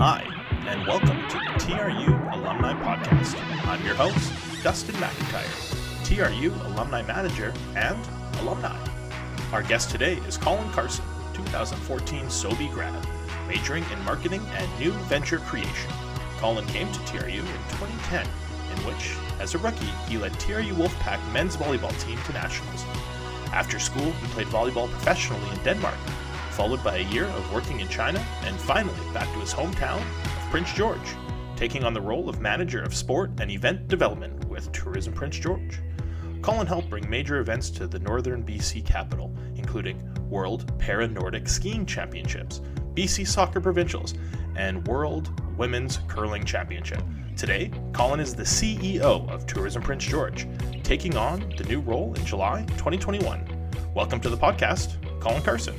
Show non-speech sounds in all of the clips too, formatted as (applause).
Hi, and welcome to the TRU Alumni Podcast. I'm your host, Dustin McIntyre, TRU Alumni Manager and Alumni. Our guest today is Colin Carson, 2014 SoBE grad, majoring in marketing and new venture creation. Colin came to TRU in 2010, in which, as a rookie, he led TRU Wolfpack men's volleyball team to nationals. After school, he played volleyball professionally in Denmark followed by a year of working in China, and finally back to his hometown of Prince George, taking on the role of manager of sport and event development with Tourism Prince George. Colin helped bring major events to the northern BC capital, including World Para Nordic Skiing Championships, BC Soccer Provincials, and World Women's Curling Championship. Today, Colin is the CEO of Tourism Prince George, taking on the new role in July 2021. Welcome to the podcast, Colin Carson.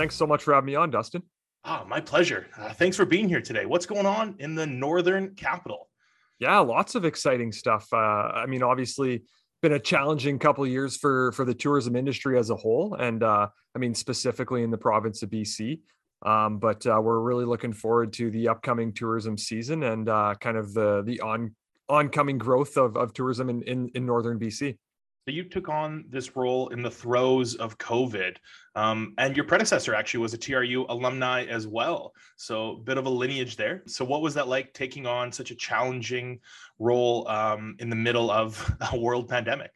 Thanks so much for having me on, Dustin. Ah, my pleasure. Uh, thanks for being here today. What's going on in the northern capital? Yeah, lots of exciting stuff. Uh, I mean, obviously, been a challenging couple of years for for the tourism industry as a whole, and uh, I mean specifically in the province of BC. Um, but uh, we're really looking forward to the upcoming tourism season and uh, kind of the the on oncoming growth of, of tourism in, in in northern BC. So you took on this role in the throes of COVID, um, and your predecessor actually was a TRU alumni as well. So a bit of a lineage there. So what was that like taking on such a challenging role um, in the middle of (laughs) a world pandemic?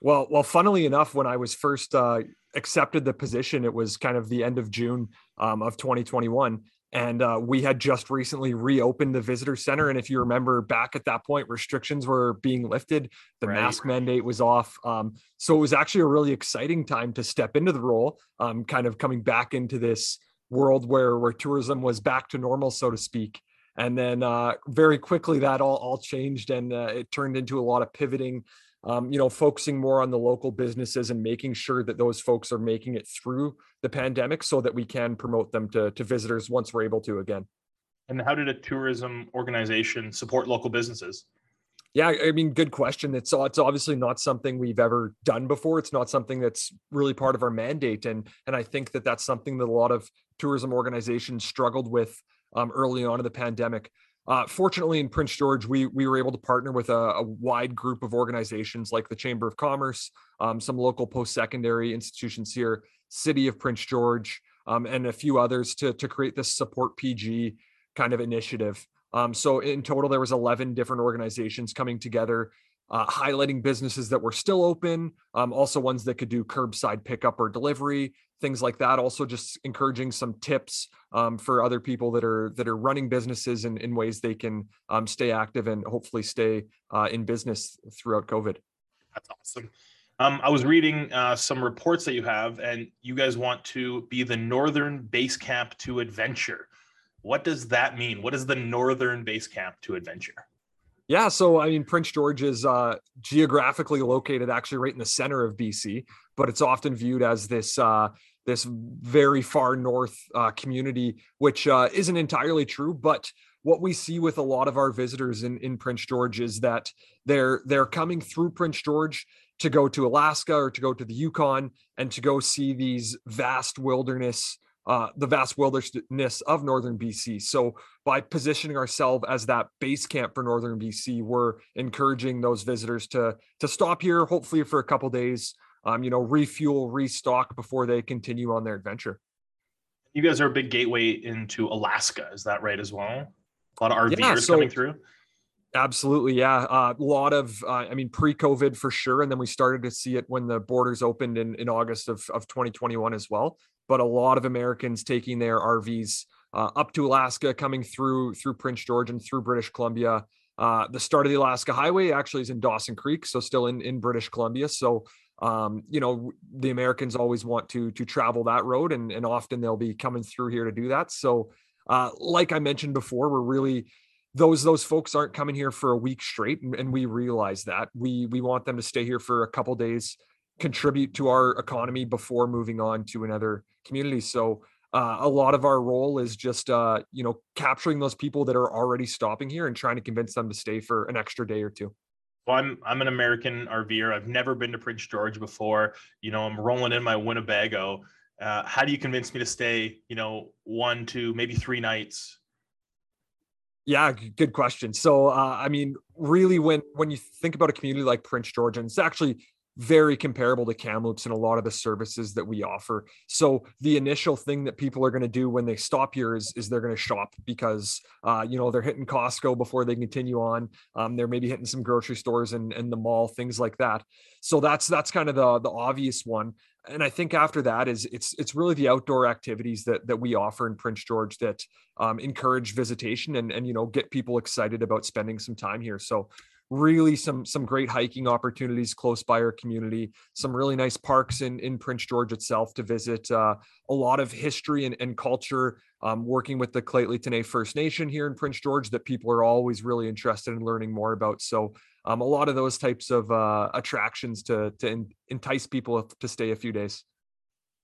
Well, well, funnily enough, when I was first uh, accepted the position, it was kind of the end of June um, of 2021 and uh, we had just recently reopened the visitor center and if you remember back at that point restrictions were being lifted the right. mask mandate was off um, so it was actually a really exciting time to step into the role um, kind of coming back into this world where where tourism was back to normal so to speak and then uh, very quickly that all all changed and uh, it turned into a lot of pivoting um, you know, focusing more on the local businesses and making sure that those folks are making it through the pandemic so that we can promote them to, to visitors once we're able to again. And how did a tourism organization support local businesses? Yeah, I mean, good question. It's it's obviously not something we've ever done before. It's not something that's really part of our mandate, and and I think that that's something that a lot of tourism organizations struggled with um, early on in the pandemic. Uh, fortunately, in Prince George, we we were able to partner with a, a wide group of organizations like the Chamber of Commerce, um, some local post-secondary institutions here, City of Prince George, um, and a few others to to create this support PG kind of initiative. Um, so in total, there was 11 different organizations coming together uh, highlighting businesses that were still open, um, also ones that could do curbside pickup or delivery, things like that. Also, just encouraging some tips um, for other people that are that are running businesses in, in ways they can um, stay active and hopefully stay uh, in business throughout COVID. That's awesome. Um, I was reading uh, some reports that you have, and you guys want to be the northern base camp to adventure. What does that mean? What is the northern base camp to adventure? Yeah, so I mean, Prince George is uh, geographically located actually right in the center of BC, but it's often viewed as this uh, this very far north uh, community, which uh, isn't entirely true. But what we see with a lot of our visitors in, in Prince George is that they're they're coming through Prince George to go to Alaska or to go to the Yukon and to go see these vast wilderness uh, the vast wilderness of northern BC. So by positioning ourselves as that base camp for northern BC, we're encouraging those visitors to to stop here, hopefully for a couple days, um, you know, refuel, restock before they continue on their adventure. You guys are a big gateway into Alaska, is that right as well? A lot of RVers yeah, so, coming through. Absolutely, yeah. Uh, a lot of, uh, I mean, pre-COVID for sure, and then we started to see it when the borders opened in in August of of 2021 as well but a lot of Americans taking their RVs uh, up to Alaska, coming through through Prince George and through British Columbia. Uh, the start of the Alaska Highway actually is in Dawson Creek, so still in in British Columbia. So um, you know the Americans always want to to travel that road, and and often they'll be coming through here to do that. So uh, like I mentioned before, we're really those those folks aren't coming here for a week straight, and, and we realize that we we want them to stay here for a couple days contribute to our economy before moving on to another community. So uh, a lot of our role is just uh, you know capturing those people that are already stopping here and trying to convince them to stay for an extra day or two. Well, I'm I'm an American RVer. I've never been to Prince George before. You know, I'm rolling in my Winnebago, uh, how do you convince me to stay you know one two maybe three nights yeah good question so uh, i mean really when when you think about a community like prince george and it's actually very comparable to Kamloops and a lot of the services that we offer. So the initial thing that people are going to do when they stop here is, is they're going to shop because uh, you know they're hitting Costco before they continue on. Um, they're maybe hitting some grocery stores and, and the mall, things like that. So that's that's kind of the the obvious one. And I think after that is it's it's really the outdoor activities that that we offer in Prince George that um, encourage visitation and and you know get people excited about spending some time here. So really some some great hiking opportunities close by our community some really nice parks in in prince george itself to visit uh, a lot of history and, and culture um, working with the T'enneh First Nation here in Prince George that people are always really interested in learning more about. So um, a lot of those types of uh, attractions to to entice people to stay a few days.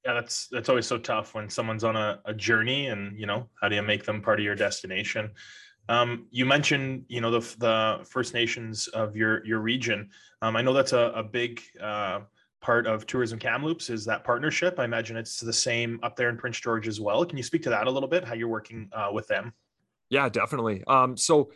Yeah, that's that's always so tough when someone's on a, a journey, and you know how do you make them part of your destination? Um, you mentioned, you know, the, the First Nations of your your region. Um, I know that's a, a big uh, part of Tourism Kamloops is that partnership. I imagine it's the same up there in Prince George as well. Can you speak to that a little bit? How you're working uh, with them? Yeah, definitely. Um, so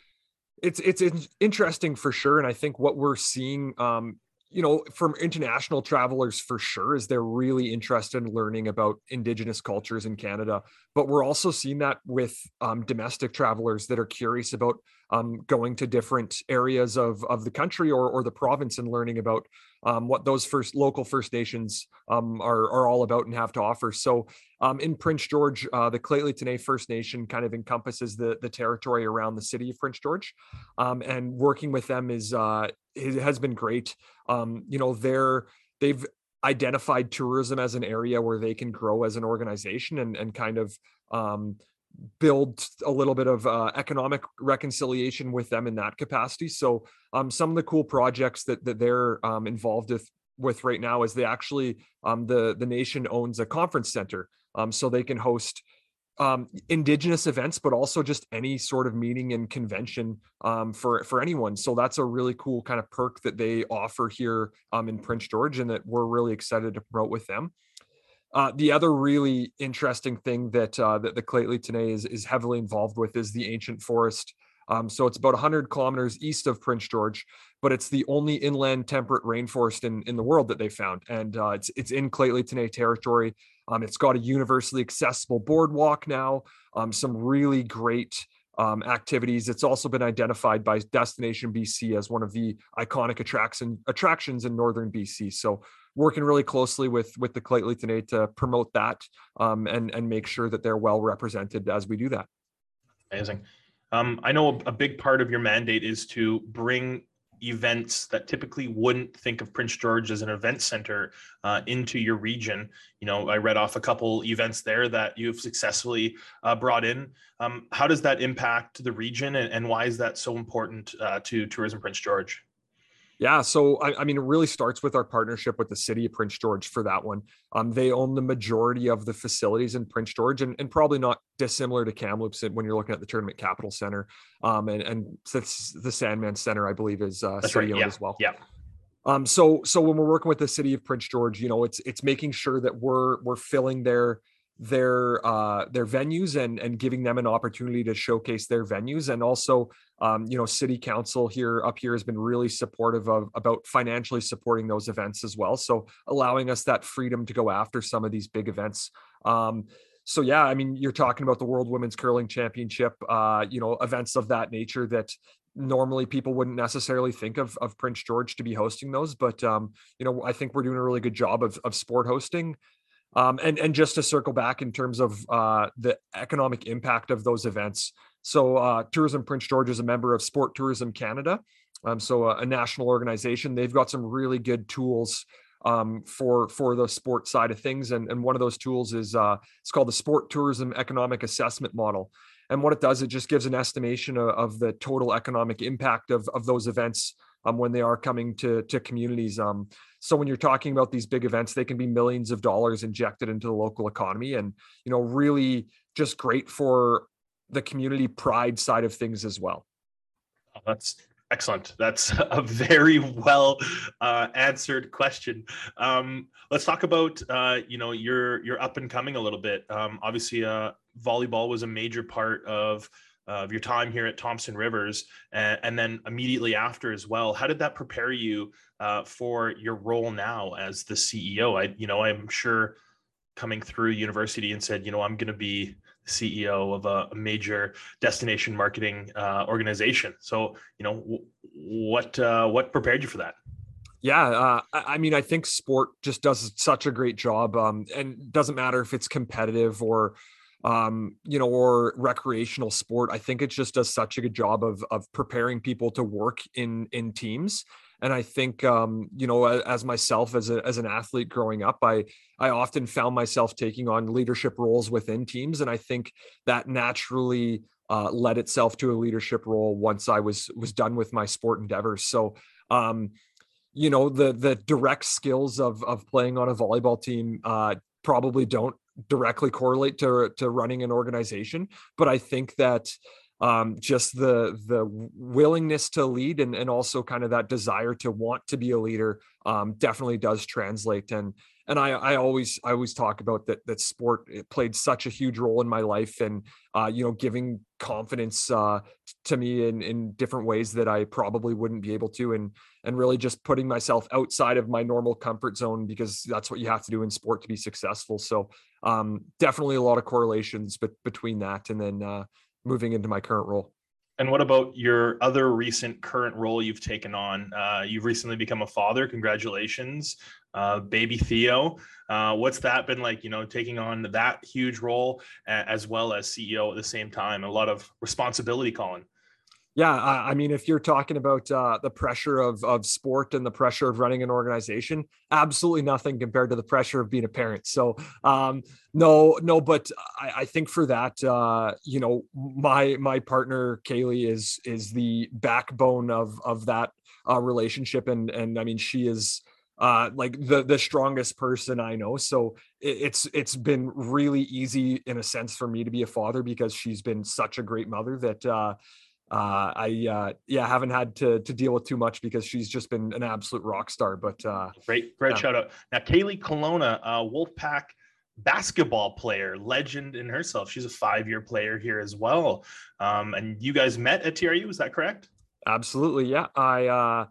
it's it's interesting for sure, and I think what we're seeing um, you know, from international travelers for sure, is they're really interested in learning about Indigenous cultures in Canada. But we're also seeing that with um, domestic travelers that are curious about um, going to different areas of, of the country or, or the province and learning about um, what those first local First Nations um, are, are all about and have to offer. So um, in Prince George, uh, the T'enneh First Nation kind of encompasses the, the territory around the city of Prince George. Um, and working with them is uh, has been great. Um, you know, they're they've identified tourism as an area where they can grow as an organization and and kind of um, build a little bit of uh, economic reconciliation with them in that capacity. So um, some of the cool projects that that they're um, involved with with right now is they actually the the nation owns a conference center, um, so they can host um, indigenous events, but also just any sort of meeting and convention um, for for anyone. So that's a really cool kind of perk that they offer here um, in Prince George, and that we're really excited to promote with them. Uh, the other really interesting thing that uh, that the Lheidli T'enneh is is heavily involved with is the ancient forest. Um, so it's about 100 kilometers east of Prince George, but it's the only inland temperate rainforest in, in the world that they found, and uh, it's it's in Lheidli T'enneh territory. Um, it's got a universally accessible boardwalk now, um, some really great um, activities. It's also been identified by Destination BC as one of the iconic attraction attractions in northern BC. So working really closely with with the Lheidli T'enneh to promote that um, and and make sure that they're well represented as we do that. Amazing. Um, I know a big part of your mandate is to bring events that typically wouldn't think of Prince George as an event center uh, into your region. You know, I read off a couple events there that you've successfully uh, brought in. Um, how does that impact the region, and, and why is that so important uh, to Tourism Prince George? Yeah, so I, I, mean, it really starts with our partnership with the city of Prince George for that one. Um, they own the majority of the facilities in Prince George, and, and probably not dissimilar to Kamloops when you're looking at the Tournament Capital Center, um, and and the Sandman Center, I believe, is uh, city right. owned yeah. as well. Yeah. Um, so so when we're working with the city of Prince George, you know, it's it's making sure that we're we're filling their their uh, their venues and and giving them an opportunity to showcase their venues. And also um, you know city council here up here has been really supportive of about financially supporting those events as well. So allowing us that freedom to go after some of these big events. Um, so yeah i mean you're talking about the world women's curling championship uh, you know events of that nature that normally people wouldn't necessarily think of of Prince George to be hosting those, but um, you know I think we're doing a really good job of of sport hosting um, and and just to circle back in terms of uh, the economic impact of those events. So uh, Tourism Prince George is a member of Sport Tourism Canada, um, so a, a, national organization. They've got some really good tools um, for for the sport side of things, and and one of those tools is uh, it's called the Sport Tourism Economic Assessment Model. And what it does, it just gives an estimation of, of the total economic impact of of those events um, when they are coming to to communities. So when you're talking about these big events, they can be millions of dollars injected into the local economy, and you know really just great for the community pride side of things as well. Oh, that's Excellent. That's (laughs) a very well uh, answered question. Um, let's talk about uh, you know you're you're up and coming a little bit. Um, obviously, uh, volleyball was a major part of of your time here at Thompson Rivers, and, and, then immediately after as well. How did that prepare you uh, for your role now as the CEO? I you know I'm sure coming through university and said you know I'm going to be CEO of a, a major destination marketing uh, organization. So, you know, w- what uh, what prepared you for that? Yeah, uh, I mean, I think sport just does such a great job, um, and doesn't matter if it's competitive or um, you know, or recreational sport. I think it just does such a good job of of preparing people to work in in teams and I think um, you know as myself as a as an athlete growing up, I I often found myself taking on leadership roles within teams, and I think that naturally uh, led itself to a leadership role once I was was done with my sport endeavors. So. Um, you know the the direct skills of of playing on a volleyball team uh, probably don't directly correlate to to running an organization but i think that um, just the the willingness to lead and, and also kind of that desire to want to be a leader um, definitely does translate and and I, I always I always talk about that that sport it played such a huge role in my life and uh, you know giving confidence uh, to me in in different ways that I probably wouldn't be able to and and really just putting myself outside of my normal comfort zone because that's what you have to do in sport to be successful so um, definitely a lot of correlations but between that and then uh, moving into my current role. And what about your other recent current role you've taken on? Uh, you've recently become a father. Congratulations, uh, baby Theo. Uh, what's that been like? You know, taking on that huge role as well as CEO at the same time. A lot of responsibility, Colin. Yeah, I, I mean, if you're talking about uh, the pressure of of sport and the pressure of running an organization, absolutely nothing compared to the pressure of being a parent. So, um, no, no, but I, I think for that, uh, you know, my my partner Kaylee is is the backbone of of that uh, relationship, and and I mean, she is uh like the the strongest person i know so it, it's it's been really easy in a sense for me to be a father because she's been such a great mother that uh uh, I uh, yeah haven't had to to deal with too much because she's just been an absolute rock star. But uh, great, great yeah. shout out. Now Kaylee Colonna, uh, Wolfpack basketball player, legend in herself. She's a five year player here as well. Um, and you guys met at TRU, is that correct? Absolutely, yeah. I uh,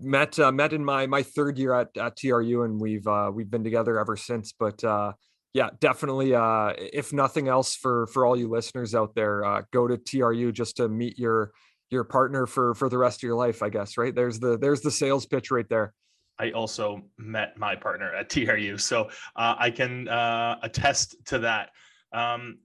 met uh, met in my my third year at, at TRU, and we've uh, we've been together ever since. But uh, yeah, definitely. Uh, if nothing else, for for all you listeners out there, uh, go to TRU just to meet your your partner for for the rest of your life. I guess right there's the there's the sales pitch right there. I also met my partner at TRU, so uh, I can uh, attest to that. Um,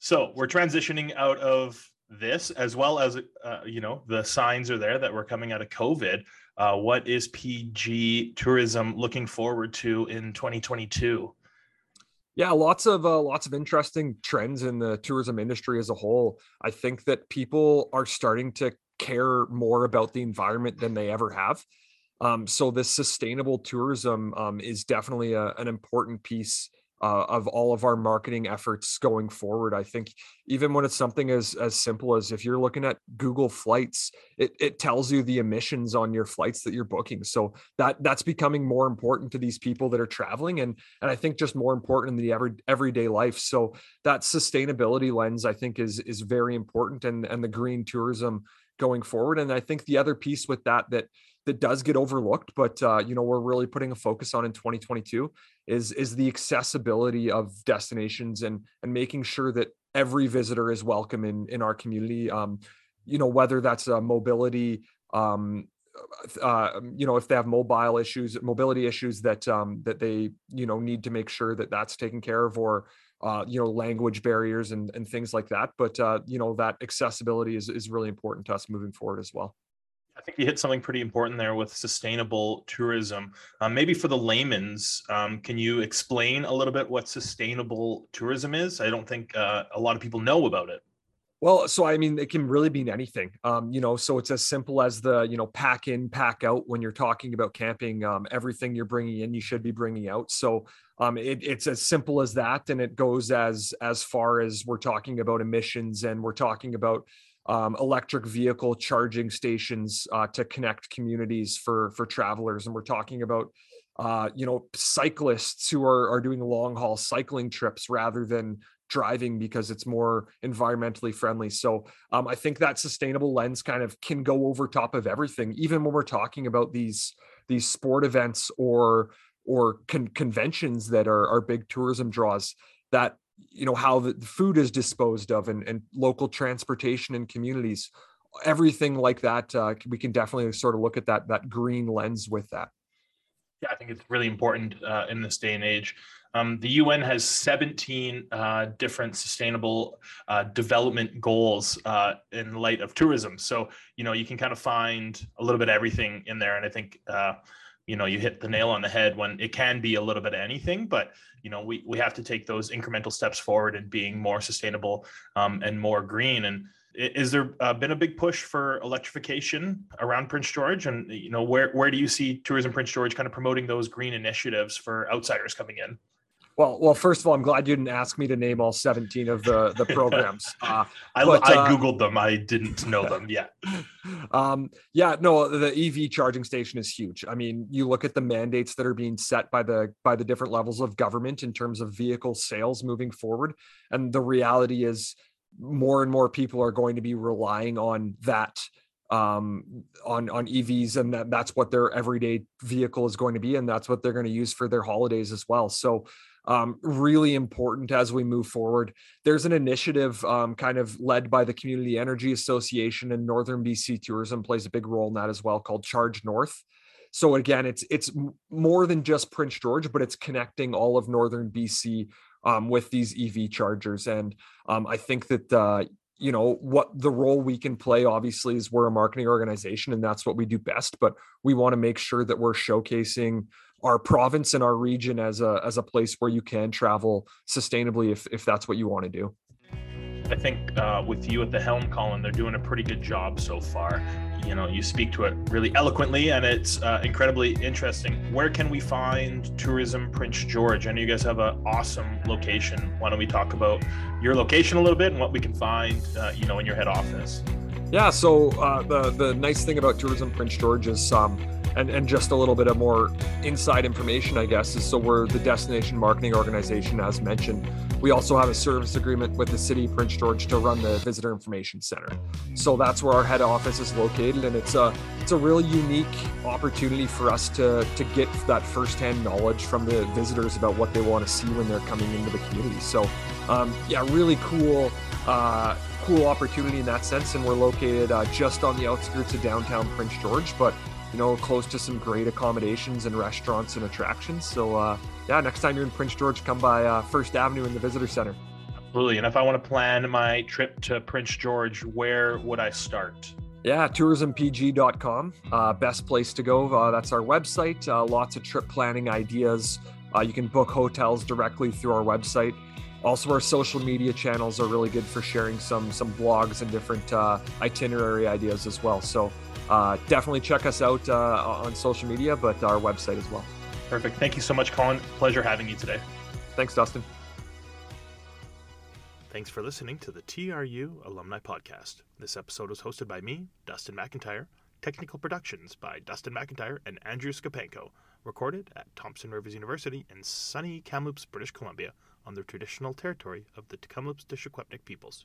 so we're transitioning out of this, as well as uh, you know the signs are there that we're coming out of COVID. Uh, what is PG Tourism looking forward to in 2022? Yeah, lots of uh, lots of interesting trends in the tourism industry as a whole. I think that people are starting to care more about the environment than they ever have. Um, so this sustainable tourism um, is definitely a, an important piece uh, of all of our marketing efforts going forward. I think even when it's something as as simple as if you're looking at Google Flights, it, it tells you the emissions on your flights that you're booking. So that that's becoming more important to these people that are traveling, and and I think just more important in the every everyday life. So that sustainability lens, I think, is is very important, and and the green tourism going forward. And I think the other piece with that that that does get overlooked, but uh, you know we're really putting a focus on in 2022 is is the accessibility of destinations and and making sure that every visitor is welcome in in our community. Um, you know whether that's a mobility. Um, uh, you know if they have mobile issues mobility issues that um that they you know need to make sure that that's taken care of or uh, you know language barriers and and things like that but uh, you know that accessibility is is really important to us moving forward as well I think you hit something pretty important there with sustainable tourism. Um, maybe for the layman's, um, can you explain a little bit what sustainable tourism is? I don't think uh, a lot of people know about it. Well, so I mean, it can really mean anything. Um, you know, so it's as simple as the you know pack in, pack out. When you're talking about camping, um, everything you're bringing in, you should be bringing out. So um, it, it's as simple as that, and it goes as as far as we're talking about emissions, and we're talking about um, electric vehicle charging stations uh, to connect communities for for travelers, and we're talking about uh, you know cyclists who are are doing long haul cycling trips rather than driving because it's more environmentally friendly. So um, I think that sustainable lens kind of can go over top of everything, even when we're talking about these these sport events or or con- conventions that are are big tourism draws. That you know how the food is disposed of and, and local transportation and communities everything like that uh, we can definitely sort of look at that that green lens with that yeah i think it's really important uh, in this day and age um, the UN has 17 uh, different sustainable uh, development goals uh, in light of tourism. So, you know, you can kind of find a little bit of everything in there. And I think, uh, you know, you hit the nail on the head when it can be a little bit of anything, but, you know, we, we have to take those incremental steps forward in being more sustainable um, and more green. And, is there uh, been a big push for electrification around Prince George, and you know where where do you see Tourism Prince George kind of promoting those green initiatives for outsiders coming in? Well, well, first of all, I'm glad you didn't ask me to name all 17 of the the (laughs) programs. Uh, I, but, I uh, googled them. I didn't know them yet. (laughs) Um, yeah, no, the EV charging station is huge. I mean, you look at the mandates that are being set by the by the different levels of government in terms of vehicle sales moving forward, and the reality is more and more people are going to be relying on that um, on on EVs, and that, that's what their everyday vehicle is going to be, and that's what they're going to use for their holidays as well. So um, really important as we move forward. There's an initiative um, kind of led by the Community Energy Association and Northern BC Tourism plays a big role in that as well, called Charge North. So again, it's it's more than just Prince George, but it's connecting all of Northern BC um, with these EV chargers, and um, I think that uh, you know what the role we can play obviously is we're a marketing organization and that's what we do best but we want to make sure that we're showcasing our province and our region as a as a place where you can travel sustainably if if that's what you want to do. I think uh, with you at the helm, Colin, they're doing a pretty good job so far. You know, you speak to it really eloquently, and it's uh, incredibly interesting. Where can we find Tourism Prince George? I know you guys have an awesome location. Why don't we talk about your location a little bit and what we can find, uh, you know, in your head office? Yeah. So uh, the the nice thing about Tourism Prince George is. Um, and, and just a little bit of more inside information, I guess, is so we're the destination marketing organization, as mentioned. We also have a service agreement with the city of Prince George to run the visitor information center. So that's where our head office is located, and it's a it's a really unique opportunity for us to to get that firsthand knowledge from the visitors about what they want to see when they're coming into the community. So, um, yeah, really cool. Uh, cool opportunity in that sense and we're located uh, just on the outskirts of downtown prince george but you know, close to some great accommodations and restaurants and attractions. So, uh, yeah, next time you're in Prince George, come by uh, First Avenue in the Visitor Center. Absolutely. And if I want to plan my trip to Prince George, where would I start? Yeah, tourismpg.com. Uh, best place to go. Uh, that's our website. Uh, lots of trip planning ideas. Uh, you can book hotels directly through our website. Also, our social media channels are really good for sharing some some blogs and different uh, itinerary ideas as well. So uh, definitely check us out uh, on social media, but our website as well. Perfect. Thank you so much, Colin. Pleasure having you today. Thanks, Dustin. Thanks for listening to the TRU Alumni Podcast. This episode was hosted by me, Dustin McIntyre. Technical productions by Dustin McIntyre and Andrew Skapenko. Recorded at Thompson Rivers University in sunny Kamloops, British Columbia, on the traditional territory of the Tk'emlúps te peoples.